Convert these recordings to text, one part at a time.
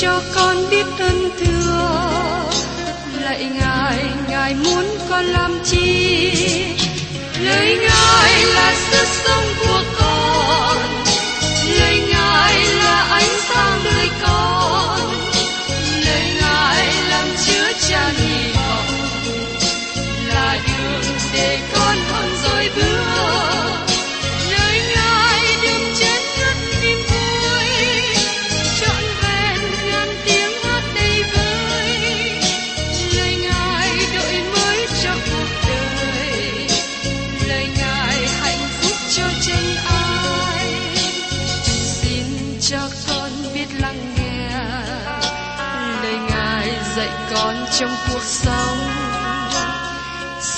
cho con biết ơn thương, lạy ngài ngài muốn con làm chi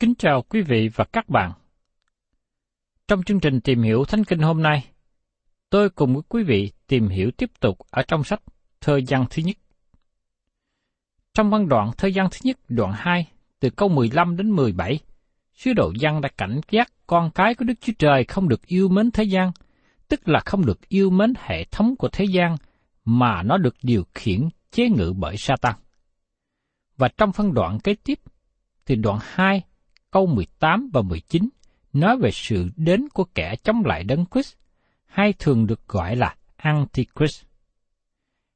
Kính chào quý vị và các bạn. Trong chương trình tìm hiểu Thánh Kinh hôm nay, tôi cùng với quý vị tìm hiểu tiếp tục ở trong sách Thơ gian thứ nhất. Trong văn đoạn Thơ gian thứ nhất đoạn 2, từ câu 15 đến 17, sứ đồ gian đã cảnh giác con cái của Đức Chúa Trời không được yêu mến thế gian, tức là không được yêu mến hệ thống của thế gian, mà nó được điều khiển chế ngự bởi Satan. Và trong phân đoạn kế tiếp, thì đoạn 2, câu 18 và 19, nói về sự đến của kẻ chống lại Đấng Christ, hay thường được gọi là Antichrist.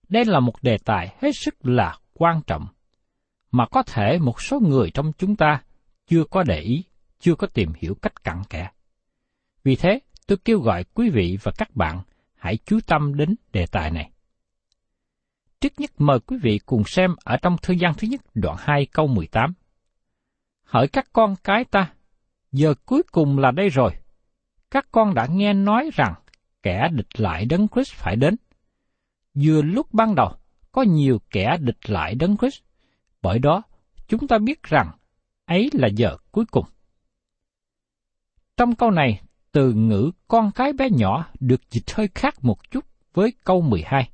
Đây là một đề tài hết sức là quan trọng, mà có thể một số người trong chúng ta chưa có để ý, chưa có tìm hiểu cách cặn kẽ. Vì thế, tôi kêu gọi quý vị và các bạn hãy chú tâm đến đề tài này. Trước nhất mời quý vị cùng xem ở trong thư gian thứ nhất đoạn 2 câu 18. Hỡi các con cái ta, giờ cuối cùng là đây rồi. Các con đã nghe nói rằng kẻ địch lại đấng Christ phải đến. Vừa lúc ban đầu, có nhiều kẻ địch lại đấng Christ. Bởi đó, chúng ta biết rằng ấy là giờ cuối cùng. Trong câu này, từ ngữ con cái bé nhỏ được dịch hơi khác một chút với câu 12.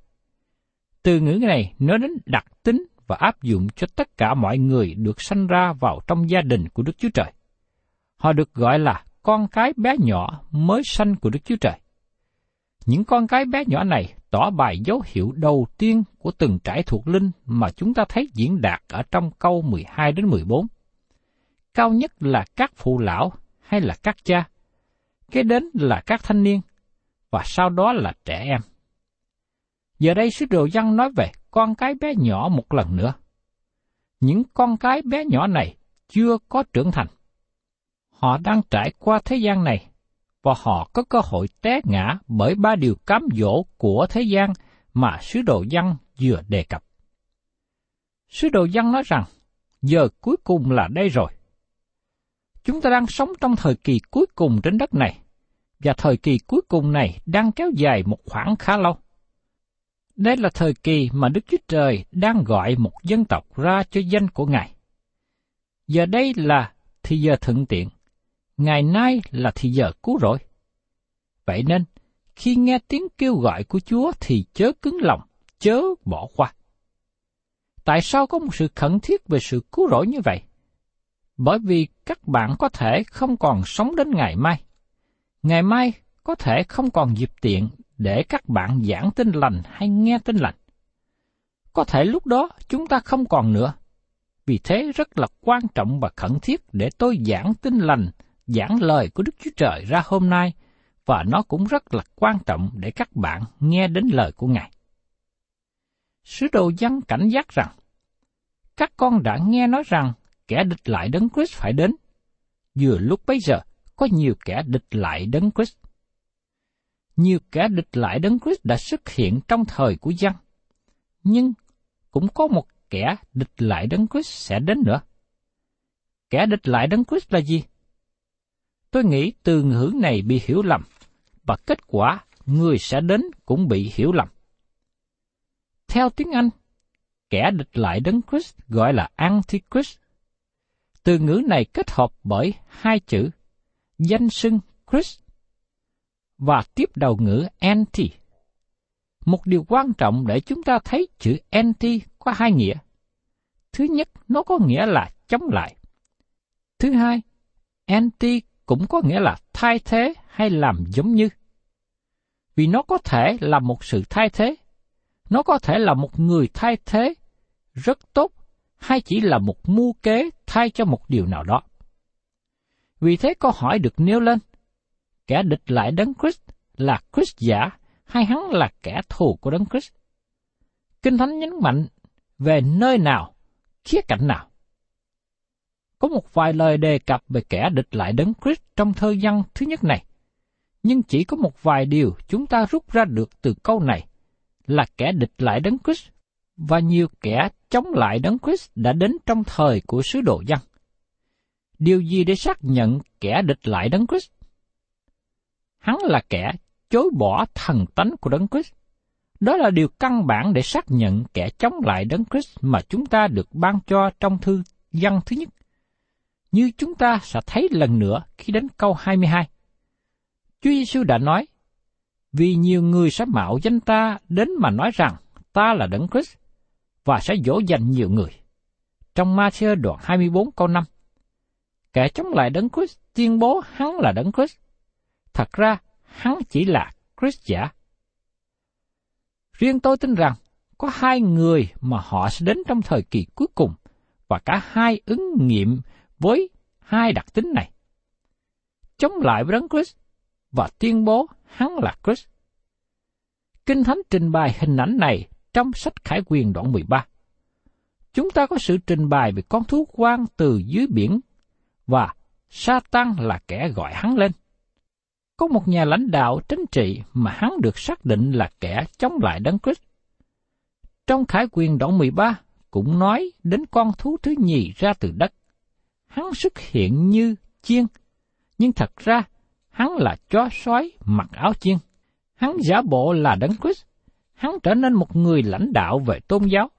Từ ngữ này nói đến đặc tính và áp dụng cho tất cả mọi người được sanh ra vào trong gia đình của Đức Chúa Trời. Họ được gọi là con cái bé nhỏ mới sanh của Đức Chúa Trời. Những con cái bé nhỏ này tỏ bài dấu hiệu đầu tiên của từng trải thuộc linh mà chúng ta thấy diễn đạt ở trong câu 12 đến 14. Cao nhất là các phụ lão hay là các cha. Kế đến là các thanh niên, và sau đó là trẻ em. Giờ đây sứ đồ dân nói về con cái bé nhỏ một lần nữa. Những con cái bé nhỏ này chưa có trưởng thành. Họ đang trải qua thế gian này, và họ có cơ hội té ngã bởi ba điều cám dỗ của thế gian mà sứ đồ dân vừa đề cập. Sứ đồ dân nói rằng, giờ cuối cùng là đây rồi. Chúng ta đang sống trong thời kỳ cuối cùng trên đất này, và thời kỳ cuối cùng này đang kéo dài một khoảng khá lâu. Đây là thời kỳ mà Đức Chúa Trời đang gọi một dân tộc ra cho danh của Ngài. Giờ đây là thì giờ thuận tiện, ngày nay là thì giờ cứu rỗi. Vậy nên, khi nghe tiếng kêu gọi của Chúa thì chớ cứng lòng, chớ bỏ qua. Tại sao có một sự khẩn thiết về sự cứu rỗi như vậy? Bởi vì các bạn có thể không còn sống đến ngày mai. Ngày mai có thể không còn dịp tiện để các bạn giảng tin lành hay nghe tin lành. Có thể lúc đó chúng ta không còn nữa. Vì thế rất là quan trọng và khẩn thiết để tôi giảng tin lành, giảng lời của Đức Chúa Trời ra hôm nay, và nó cũng rất là quan trọng để các bạn nghe đến lời của Ngài. Sứ đồ dân cảnh giác rằng, các con đã nghe nói rằng kẻ địch lại đấng Christ phải đến. Vừa lúc bấy giờ, có nhiều kẻ địch lại đấng Christ. Nhiều kẻ địch lại đấng Christ đã xuất hiện trong thời của dân. Nhưng cũng có một kẻ địch lại đấng Christ sẽ đến nữa. Kẻ địch lại đấng Christ là gì? Tôi nghĩ từ ngữ này bị hiểu lầm, và kết quả người sẽ đến cũng bị hiểu lầm. Theo tiếng Anh, kẻ địch lại đấng Christ gọi là Antichrist. Từ ngữ này kết hợp bởi hai chữ danh xưng Christ và tiếp đầu ngữ anti. Một điều quan trọng để chúng ta thấy chữ anti có hai nghĩa. Thứ nhất, nó có nghĩa là chống lại. Thứ hai, anti cũng có nghĩa là thay thế hay làm giống như. Vì nó có thể là một sự thay thế, nó có thể là một người thay thế rất tốt hay chỉ là một mưu kế thay cho một điều nào đó. Vì thế câu hỏi được nêu lên, kẻ địch lại đấng Christ là Christ giả hay hắn là kẻ thù của đấng Christ? Kinh Thánh nhấn mạnh về nơi nào, khía cạnh nào. Có một vài lời đề cập về kẻ địch lại đấng Christ trong thơ văn thứ nhất này, nhưng chỉ có một vài điều chúng ta rút ra được từ câu này là kẻ địch lại đấng Christ và nhiều kẻ chống lại đấng Christ đã đến trong thời của sứ đồ dân. Điều gì để xác nhận kẻ địch lại đấng Christ? Hắn là kẻ chối bỏ thần tánh của đấng Christ. Đó là điều căn bản để xác nhận kẻ chống lại đấng Christ mà chúng ta được ban cho trong thư văn thứ nhất. Như chúng ta sẽ thấy lần nữa khi đến câu 22. Chúa Giêsu đã nói, vì nhiều người sẽ mạo danh ta đến mà nói rằng ta là đấng Christ và sẽ dỗ dành nhiều người. Trong Matthew đoạn 24 câu 5, kẻ chống lại đấng Christ tuyên bố hắn là đấng Christ. Thật ra, hắn chỉ là Christ giả. Riêng tôi tin rằng, có hai người mà họ sẽ đến trong thời kỳ cuối cùng, và cả hai ứng nghiệm với hai đặc tính này. Chống lại với đấng Christ và tuyên bố hắn là Christ. Kinh Thánh trình bày hình ảnh này trong sách Khải Quyền đoạn 13. Chúng ta có sự trình bày về con thú quang từ dưới biển và Satan là kẻ gọi hắn lên. Có một nhà lãnh đạo chính trị mà hắn được xác định là kẻ chống lại Đấng Christ. Trong Khải Quyền đoạn 13 cũng nói đến con thú thứ nhì ra từ đất. Hắn xuất hiện như chiên, nhưng thật ra hắn là chó sói mặc áo chiên. Hắn giả bộ là Đấng Christ, hắn trở nên một người lãnh đạo về tôn giáo.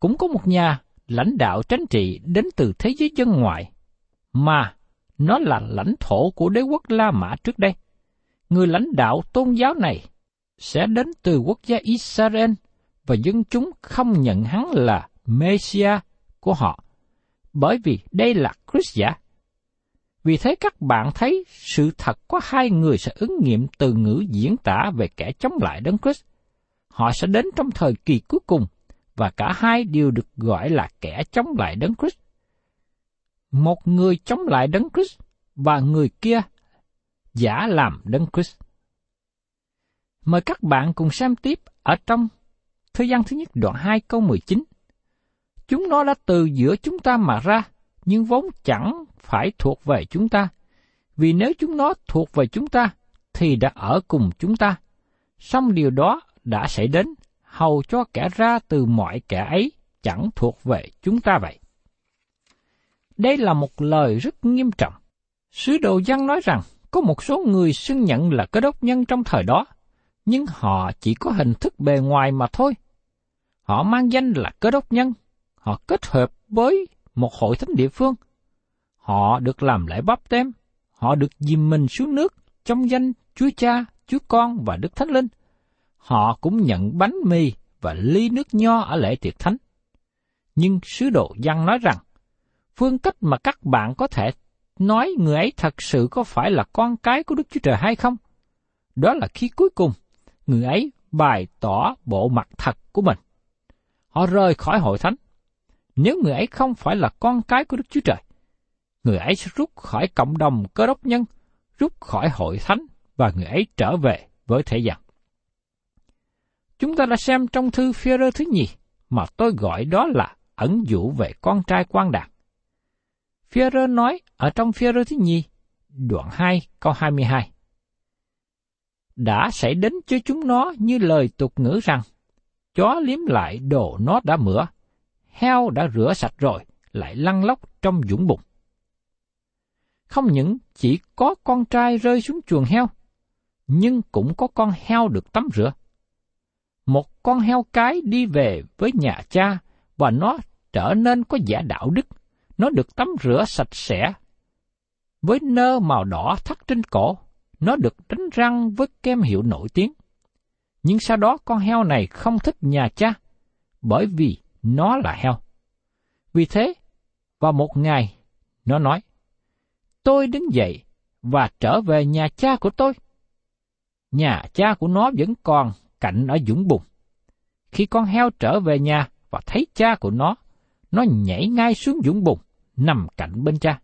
Cũng có một nhà lãnh đạo chính trị đến từ thế giới dân ngoại, mà nó là lãnh thổ của đế quốc La Mã trước đây. Người lãnh đạo tôn giáo này sẽ đến từ quốc gia Israel và dân chúng không nhận hắn là Messiah của họ, bởi vì đây là Christ giả. Vì thế các bạn thấy sự thật có hai người sẽ ứng nghiệm từ ngữ diễn tả về kẻ chống lại Đấng Christ. Họ sẽ đến trong thời kỳ cuối cùng và cả hai đều được gọi là kẻ chống lại Đấng Christ. Một người chống lại Đấng Christ và người kia giả làm Đấng Christ. Mời các bạn cùng xem tiếp ở trong thời gian thứ nhất đoạn 2 câu 19. Chúng nó đã từ giữa chúng ta mà ra, nhưng vốn chẳng phải thuộc về chúng ta. Vì nếu chúng nó thuộc về chúng ta, thì đã ở cùng chúng ta. Xong điều đó đã xảy đến, hầu cho kẻ ra từ mọi kẻ ấy chẳng thuộc về chúng ta vậy. Đây là một lời rất nghiêm trọng. Sứ đồ dân nói rằng có một số người xưng nhận là cơ đốc nhân trong thời đó, nhưng họ chỉ có hình thức bề ngoài mà thôi. Họ mang danh là cơ đốc nhân, họ kết hợp với một hội thánh địa phương. Họ được làm lễ bắp tem, họ được dìm mình xuống nước trong danh Chúa Cha, Chúa Con và Đức Thánh Linh. Họ cũng nhận bánh mì và ly nước nho ở lễ tiệc thánh. Nhưng sứ đồ dân nói rằng, Phương cách mà các bạn có thể nói người ấy thật sự có phải là con cái của Đức Chúa Trời hay không? Đó là khi cuối cùng, người ấy bày tỏ bộ mặt thật của mình. Họ rời khỏi hội thánh. Nếu người ấy không phải là con cái của Đức Chúa Trời, người ấy sẽ rút khỏi cộng đồng cơ đốc nhân, rút khỏi hội thánh và người ấy trở về với thế gian. Chúng ta đã xem trong thư phi thứ nhì mà tôi gọi đó là ẩn dụ về con trai quan đạt phi nói ở trong phi thứ nhì, đoạn 2 câu 22. Đã xảy đến cho chúng nó như lời tục ngữ rằng, chó liếm lại đồ nó đã mửa, heo đã rửa sạch rồi, lại lăn lóc trong dũng bùn. Không những chỉ có con trai rơi xuống chuồng heo, nhưng cũng có con heo được tắm rửa. Một con heo cái đi về với nhà cha và nó trở nên có giả đạo đức, nó được tắm rửa sạch sẽ. Với nơ màu đỏ thắt trên cổ, nó được đánh răng với kem hiệu nổi tiếng. Nhưng sau đó con heo này không thích nhà cha, bởi vì nó là heo. Vì thế, vào một ngày, nó nói, tôi đứng dậy và trở về nhà cha của tôi. Nhà cha của nó vẫn còn cạnh ở dũng bùn. Khi con heo trở về nhà và thấy cha của nó, nó nhảy ngay xuống dũng bùn, nằm cạnh bên cha.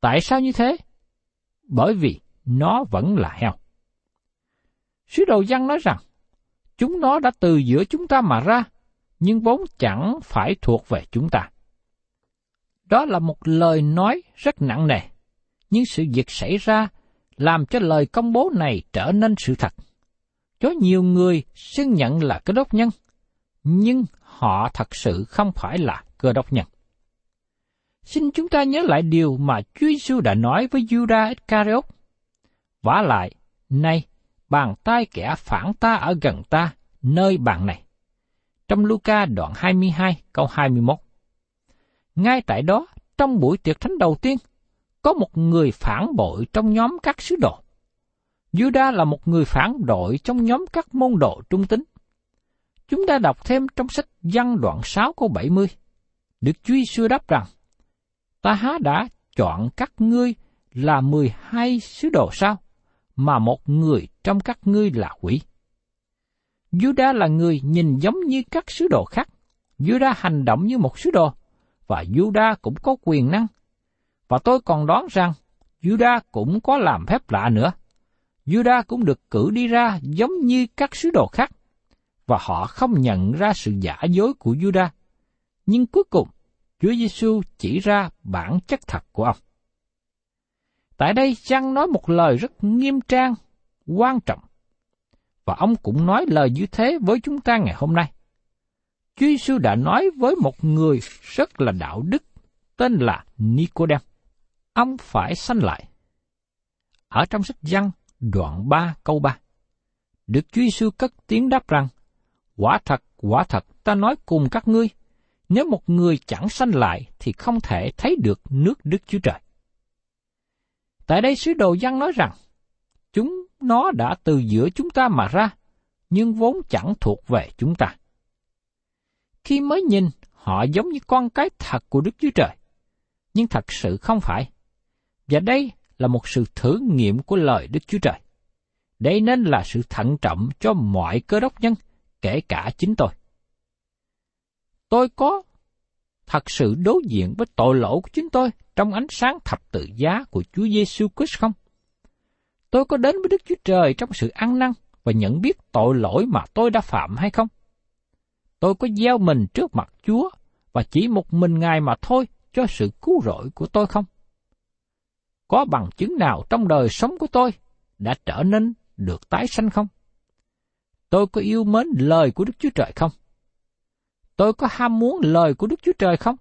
Tại sao như thế? Bởi vì nó vẫn là heo. Sứ đồ văn nói rằng, chúng nó đã từ giữa chúng ta mà ra, nhưng vốn chẳng phải thuộc về chúng ta. Đó là một lời nói rất nặng nề, nhưng sự việc xảy ra làm cho lời công bố này trở nên sự thật. Có nhiều người xưng nhận là cơ đốc nhân, nhưng họ thật sự không phải là cơ đốc nhân. Xin chúng ta nhớ lại điều mà Chúa Giêsu đã nói với Judas Iscariot. Vả lại, nay, bàn tay kẻ phản ta ở gần ta, nơi bàn này. Trong Luca đoạn 22 câu 21. Ngay tại đó, trong buổi tiệc thánh đầu tiên, có một người phản bội trong nhóm các sứ đồ. Juda là một người phản đội trong nhóm các môn đồ trung tính. Chúng ta đọc thêm trong sách văn đoạn 6 câu 70. Được Chúa xưa đáp rằng, ta há đã chọn các ngươi là 12 sứ đồ sao, mà một người trong các ngươi là quỷ. Juda là người nhìn giống như các sứ đồ khác. Juda hành động như một sứ đồ, và Juda cũng có quyền năng. Và tôi còn đoán rằng Juda cũng có làm phép lạ nữa. Juda cũng được cử đi ra giống như các sứ đồ khác, và họ không nhận ra sự giả dối của Juda. Nhưng cuối cùng, Chúa Giêsu chỉ ra bản chất thật của ông. Tại đây Giăng nói một lời rất nghiêm trang, quan trọng. Và ông cũng nói lời như thế với chúng ta ngày hôm nay. Chúa Giêsu đã nói với một người rất là đạo đức, tên là Nicodem. Ông phải sanh lại. Ở trong sách Giăng đoạn 3 câu 3. Đức Chúa Giêsu cất tiếng đáp rằng, quả thật, quả thật, ta nói cùng các ngươi, nếu một người chẳng sanh lại thì không thể thấy được nước Đức Chúa Trời. Tại đây sứ đồ văn nói rằng, chúng nó đã từ giữa chúng ta mà ra, nhưng vốn chẳng thuộc về chúng ta. Khi mới nhìn, họ giống như con cái thật của Đức Chúa Trời, nhưng thật sự không phải. Và đây là một sự thử nghiệm của lời Đức Chúa Trời. Đây nên là sự thận trọng cho mọi cơ đốc nhân, kể cả chính tôi. Tôi có thật sự đối diện với tội lỗi của chính tôi trong ánh sáng thập tự giá của Chúa Giêsu Christ không? Tôi có đến với Đức Chúa Trời trong sự ăn năn và nhận biết tội lỗi mà tôi đã phạm hay không? Tôi có gieo mình trước mặt Chúa và chỉ một mình Ngài mà thôi cho sự cứu rỗi của tôi không? Có bằng chứng nào trong đời sống của tôi đã trở nên được tái sanh không? Tôi có yêu mến lời của Đức Chúa Trời không? Tôi có ham muốn lời của Đức Chúa Trời không?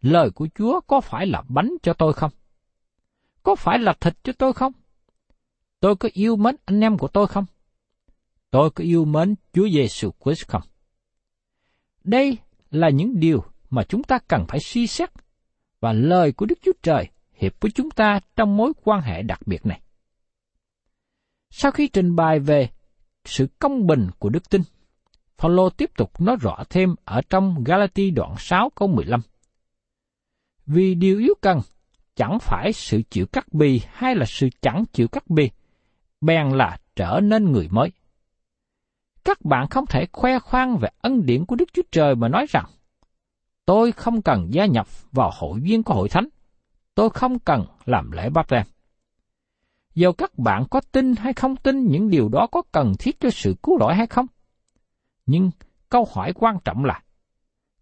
Lời của Chúa có phải là bánh cho tôi không? Có phải là thịt cho tôi không? Tôi có yêu mến anh em của tôi không? Tôi có yêu mến Chúa Giêsu Christ không? Đây là những điều mà chúng ta cần phải suy xét và lời của Đức Chúa Trời hiệp với chúng ta trong mối quan hệ đặc biệt này. Sau khi trình bày về sự công bình của đức tin, Phaolô tiếp tục nói rõ thêm ở trong Galati đoạn 6 câu 15. Vì điều yếu cần chẳng phải sự chịu cắt bì hay là sự chẳng chịu cắt bì, bèn là trở nên người mới. Các bạn không thể khoe khoang về ân điển của Đức Chúa Trời mà nói rằng, tôi không cần gia nhập vào hội viên của hội thánh, tôi không cần làm lễ bắp tem. Dầu các bạn có tin hay không tin những điều đó có cần thiết cho sự cứu rỗi hay không? Nhưng câu hỏi quan trọng là,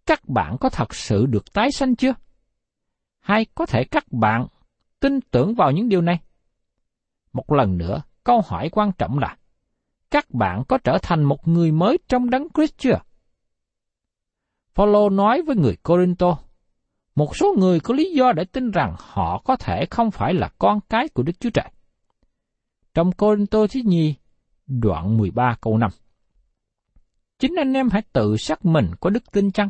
các bạn có thật sự được tái sanh chưa? Hay có thể các bạn tin tưởng vào những điều này? Một lần nữa, câu hỏi quan trọng là, các bạn có trở thành một người mới trong đấng Christ chưa? Phaolô nói với người Corinto, một số người có lý do để tin rằng họ có thể không phải là con cái của Đức Chúa Trời. Trong Corinto thứ nhì, đoạn 13 câu 5. Chính anh em hãy tự xác mình có đức tin chăng?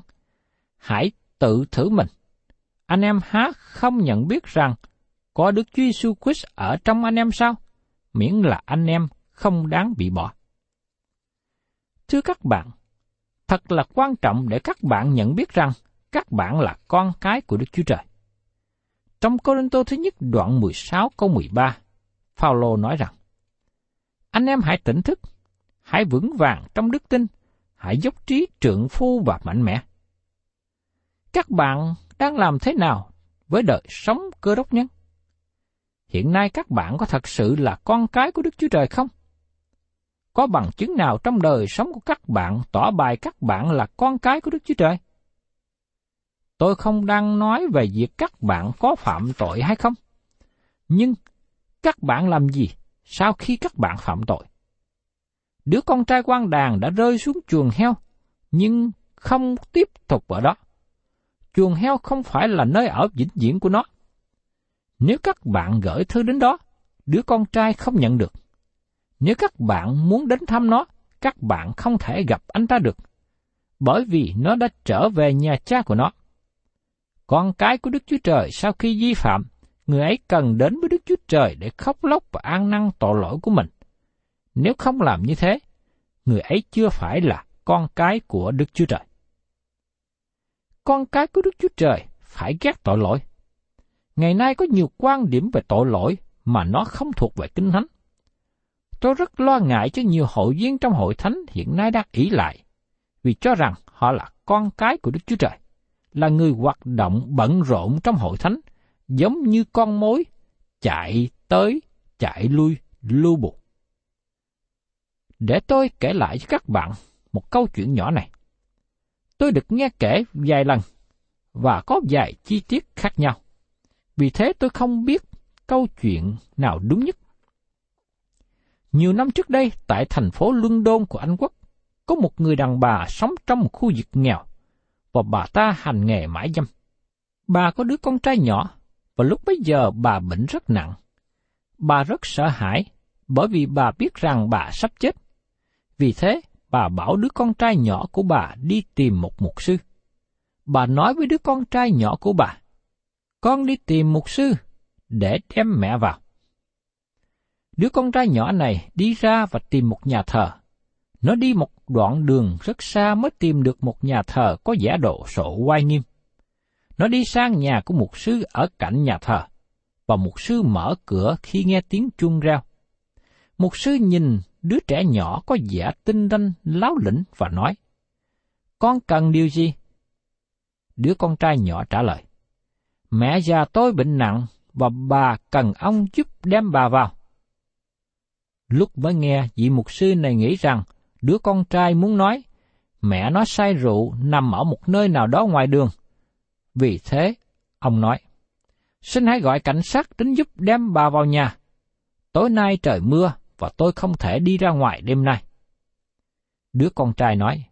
Hãy tự thử mình. Anh em há không nhận biết rằng có Đức Chúa Giêsu Christ ở trong anh em sao? Miễn là anh em không đáng bị bỏ. Thưa các bạn, thật là quan trọng để các bạn nhận biết rằng các bạn là con cái của Đức Chúa Trời. Trong Corinto thứ nhất đoạn 16 câu 13, Phaolô nói rằng: anh em hãy tỉnh thức, hãy vững vàng trong đức tin, hãy dốc trí trượng phu và mạnh mẽ. Các bạn đang làm thế nào với đời sống cơ đốc nhân? Hiện nay các bạn có thật sự là con cái của Đức Chúa Trời không? Có bằng chứng nào trong đời sống của các bạn tỏ bài các bạn là con cái của Đức Chúa Trời? Tôi không đang nói về việc các bạn có phạm tội hay không. Nhưng các bạn làm gì sau khi các bạn phạm tội? Đứa con trai quan đàn đã rơi xuống chuồng heo, nhưng không tiếp tục ở đó. Chuồng heo không phải là nơi ở vĩnh viễn của nó. Nếu các bạn gửi thư đến đó, đứa con trai không nhận được. Nếu các bạn muốn đến thăm nó, các bạn không thể gặp anh ta được, bởi vì nó đã trở về nhà cha của nó. Con cái của Đức Chúa Trời sau khi vi phạm, người ấy cần đến với Đức Chúa Trời để khóc lóc và an năn tội lỗi của mình. Nếu không làm như thế, người ấy chưa phải là con cái của Đức Chúa Trời. Con cái của Đức Chúa Trời phải ghét tội lỗi. Ngày nay có nhiều quan điểm về tội lỗi mà nó không thuộc về Kinh Thánh. Tôi rất lo ngại cho nhiều hội viên trong hội thánh hiện nay đang ý lại, vì cho rằng họ là con cái của Đức Chúa Trời là người hoạt động bận rộn trong hội thánh, giống như con mối, chạy tới, chạy lui, lưu buộc. Để tôi kể lại cho các bạn một câu chuyện nhỏ này. Tôi được nghe kể vài lần và có vài chi tiết khác nhau. Vì thế tôi không biết câu chuyện nào đúng nhất. Nhiều năm trước đây, tại thành phố London của Anh Quốc, có một người đàn bà sống trong một khu vực nghèo và bà ta hành nghề mãi dâm. Bà có đứa con trai nhỏ, và lúc bấy giờ bà bệnh rất nặng. Bà rất sợ hãi, bởi vì bà biết rằng bà sắp chết. Vì thế, bà bảo đứa con trai nhỏ của bà đi tìm một mục sư. Bà nói với đứa con trai nhỏ của bà, con đi tìm mục sư, để đem mẹ vào. Đứa con trai nhỏ này đi ra và tìm một nhà thờ. Nó đi một đoạn đường rất xa mới tìm được một nhà thờ có giả độ sổ oai nghiêm. Nó đi sang nhà của một sư ở cạnh nhà thờ, và một sư mở cửa khi nghe tiếng chuông reo. Một sư nhìn đứa trẻ nhỏ có vẻ tinh ranh, láo lĩnh và nói, Con cần điều gì? Đứa con trai nhỏ trả lời, Mẹ già tôi bệnh nặng và bà cần ông giúp đem bà vào. Lúc mới nghe vị mục sư này nghĩ rằng đứa con trai muốn nói, mẹ nó say rượu nằm ở một nơi nào đó ngoài đường. Vì thế, ông nói, xin hãy gọi cảnh sát đến giúp đem bà vào nhà. Tối nay trời mưa và tôi không thể đi ra ngoài đêm nay. Đứa con trai nói,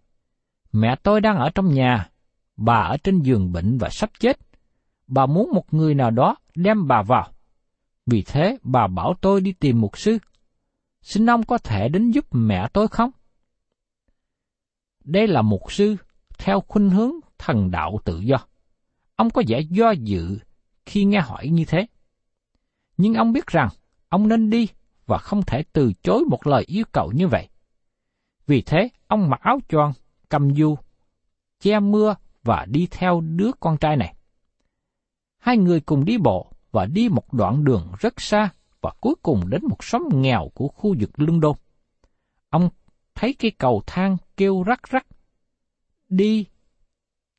mẹ tôi đang ở trong nhà, bà ở trên giường bệnh và sắp chết. Bà muốn một người nào đó đem bà vào. Vì thế bà bảo tôi đi tìm một sư. Xin ông có thể đến giúp mẹ tôi không? Đây là mục sư theo khuynh hướng thần đạo tự do. Ông có vẻ do dự khi nghe hỏi như thế. Nhưng ông biết rằng ông nên đi và không thể từ chối một lời yêu cầu như vậy. Vì thế, ông mặc áo choàng, cầm du, che mưa và đi theo đứa con trai này. Hai người cùng đi bộ và đi một đoạn đường rất xa và cuối cùng đến một xóm nghèo của khu vực London. Ông thấy cái cầu thang kêu rắc rắc. Đi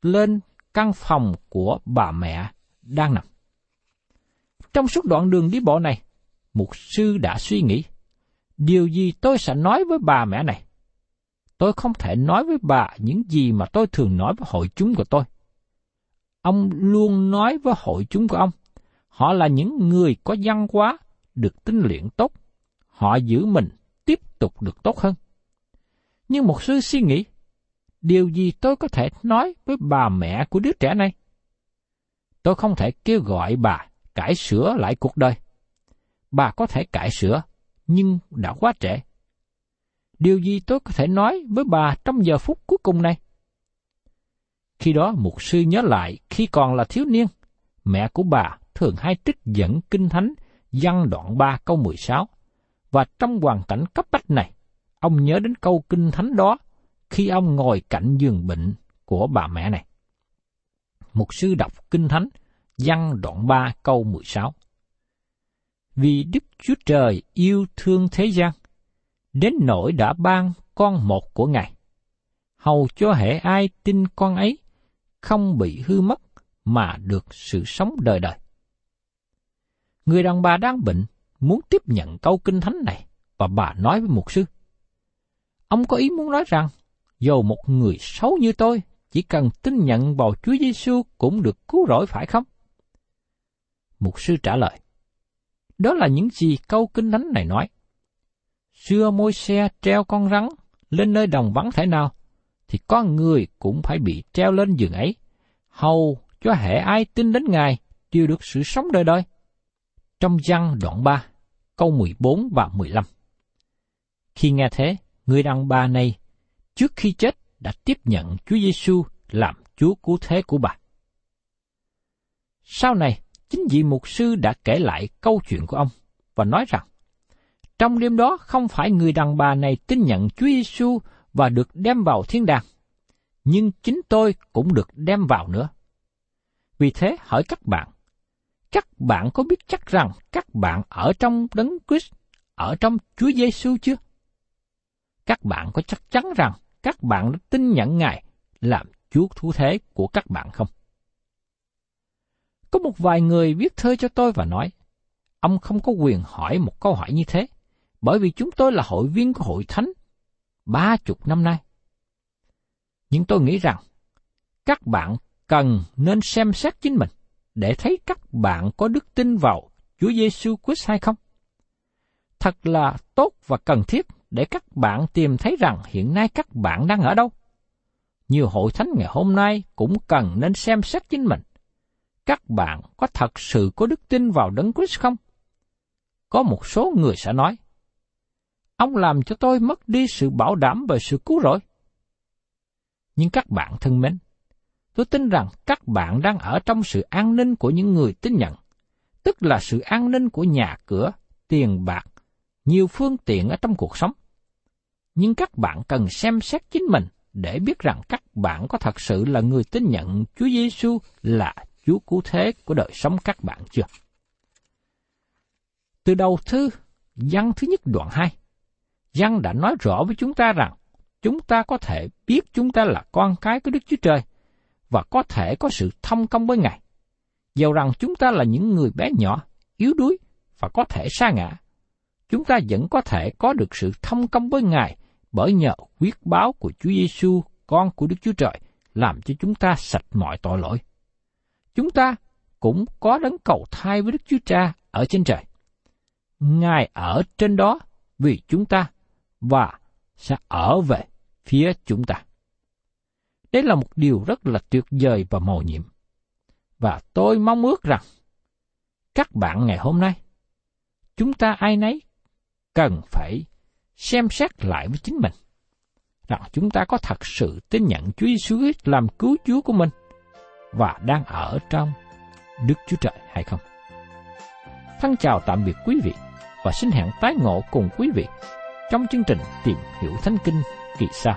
lên căn phòng của bà mẹ đang nằm. Trong suốt đoạn đường đi bộ này, mục sư đã suy nghĩ, điều gì tôi sẽ nói với bà mẹ này? Tôi không thể nói với bà những gì mà tôi thường nói với hội chúng của tôi. Ông luôn nói với hội chúng của ông, họ là những người có văn hóa, được tinh luyện tốt, họ giữ mình tiếp tục được tốt hơn. Nhưng một sư suy nghĩ, điều gì tôi có thể nói với bà mẹ của đứa trẻ này? Tôi không thể kêu gọi bà cải sửa lại cuộc đời. Bà có thể cải sửa, nhưng đã quá trễ. Điều gì tôi có thể nói với bà trong giờ phút cuối cùng này? Khi đó mục sư nhớ lại khi còn là thiếu niên, mẹ của bà thường hay trích dẫn kinh thánh văn đoạn 3 câu 16. Và trong hoàn cảnh cấp bách này, ông nhớ đến câu kinh thánh đó khi ông ngồi cạnh giường bệnh của bà mẹ này. Mục sư đọc kinh thánh văn đoạn 3 câu 16. Vì Đức Chúa Trời yêu thương thế gian, đến nỗi đã ban con một của Ngài, hầu cho hệ ai tin con ấy không bị hư mất mà được sự sống đời đời. Người đàn bà đang bệnh muốn tiếp nhận câu kinh thánh này và bà nói với mục sư. Ông có ý muốn nói rằng, dầu một người xấu như tôi chỉ cần tin nhận vào Chúa Giêsu cũng được cứu rỗi phải không? Mục sư trả lời, đó là những gì câu kinh thánh này nói. Xưa môi xe treo con rắn lên nơi đồng vắng thể nào, thì con người cũng phải bị treo lên giường ấy, hầu cho hệ ai tin đến Ngài đều được sự sống đời đời. Trong văn đoạn 3, câu 14 và 15. Khi nghe thế, người đàn bà này trước khi chết đã tiếp nhận Chúa Giêsu làm Chúa cứu thế của bà. Sau này, chính vị mục sư đã kể lại câu chuyện của ông và nói rằng, trong đêm đó không phải người đàn bà này tin nhận Chúa Giêsu và được đem vào thiên đàng, nhưng chính tôi cũng được đem vào nữa. Vì thế hỏi các bạn, các bạn có biết chắc rằng các bạn ở trong đấng Christ, ở trong Chúa Giêsu chưa? Các bạn có chắc chắn rằng các bạn đã tin nhận Ngài làm Chúa Thú Thế của các bạn không? Có một vài người viết thơ cho tôi và nói, ông không có quyền hỏi một câu hỏi như thế, bởi vì chúng tôi là hội viên của hội thánh ba chục năm nay. Nhưng tôi nghĩ rằng, các bạn cần nên xem xét chính mình để thấy các bạn có đức tin vào Chúa Giêsu Christ hay không. Thật là tốt và cần thiết để các bạn tìm thấy rằng hiện nay các bạn đang ở đâu. Nhiều hội thánh ngày hôm nay cũng cần nên xem xét chính mình. Các bạn có thật sự có đức tin vào Đấng Christ không? Có một số người sẽ nói, Ông làm cho tôi mất đi sự bảo đảm về sự cứu rỗi. Nhưng các bạn thân mến, tôi tin rằng các bạn đang ở trong sự an ninh của những người tin nhận, tức là sự an ninh của nhà cửa, tiền bạc, nhiều phương tiện ở trong cuộc sống. Nhưng các bạn cần xem xét chính mình để biết rằng các bạn có thật sự là người tin nhận Chúa Giêsu là Chúa cứu thế của đời sống các bạn chưa? Từ đầu thư, văn thứ nhất đoạn 2, văn đã nói rõ với chúng ta rằng chúng ta có thể biết chúng ta là con cái của Đức Chúa Trời và có thể có sự thông công với Ngài. Dầu rằng chúng ta là những người bé nhỏ, yếu đuối và có thể sa ngã, chúng ta vẫn có thể có được sự thông công với Ngài bởi nhờ quyết báo của Chúa Giêsu, con của Đức Chúa Trời, làm cho chúng ta sạch mọi tội lỗi. Chúng ta cũng có đấng cầu thai với Đức Chúa Cha ở trên trời. Ngài ở trên đó vì chúng ta và sẽ ở về phía chúng ta. Đây là một điều rất là tuyệt vời và mầu nhiệm. Và tôi mong ước rằng các bạn ngày hôm nay, chúng ta ai nấy cần phải xem xét lại với chính mình rằng chúng ta có thật sự tin nhận Chúa Giêsu Christ làm cứu Chúa của mình và đang ở trong Đức Chúa Trời hay không. Thân chào tạm biệt quý vị và xin hẹn tái ngộ cùng quý vị trong chương trình Tìm hiểu Thánh Kinh kỳ sau.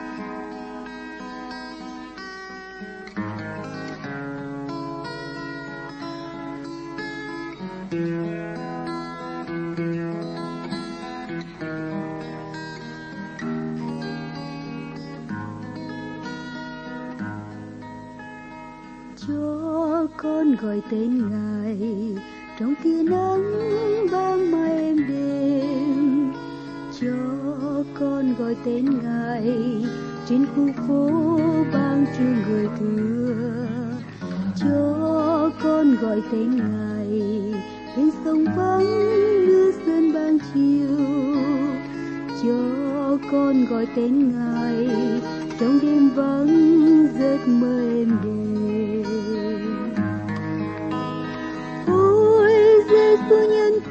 Gọi tên ngài. Trong tia nắng ban mai em đêm, cho con gọi tên ngài. Trên khu phố ban trưa người thưa, cho con gọi tên ngài. Bên sông vắng như sơn ban chiều, cho con gọi tên ngài. Trong đêm vắng giấc mơ em đêm. Giêsu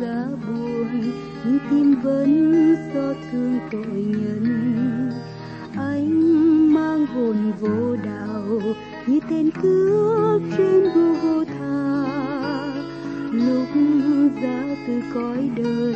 giá buồn, nhưng tim vẫn xót thương tội nhân. Anh mang hồn vô đạo, như tên cướp trên Golgotha lúc ra từ cõi đời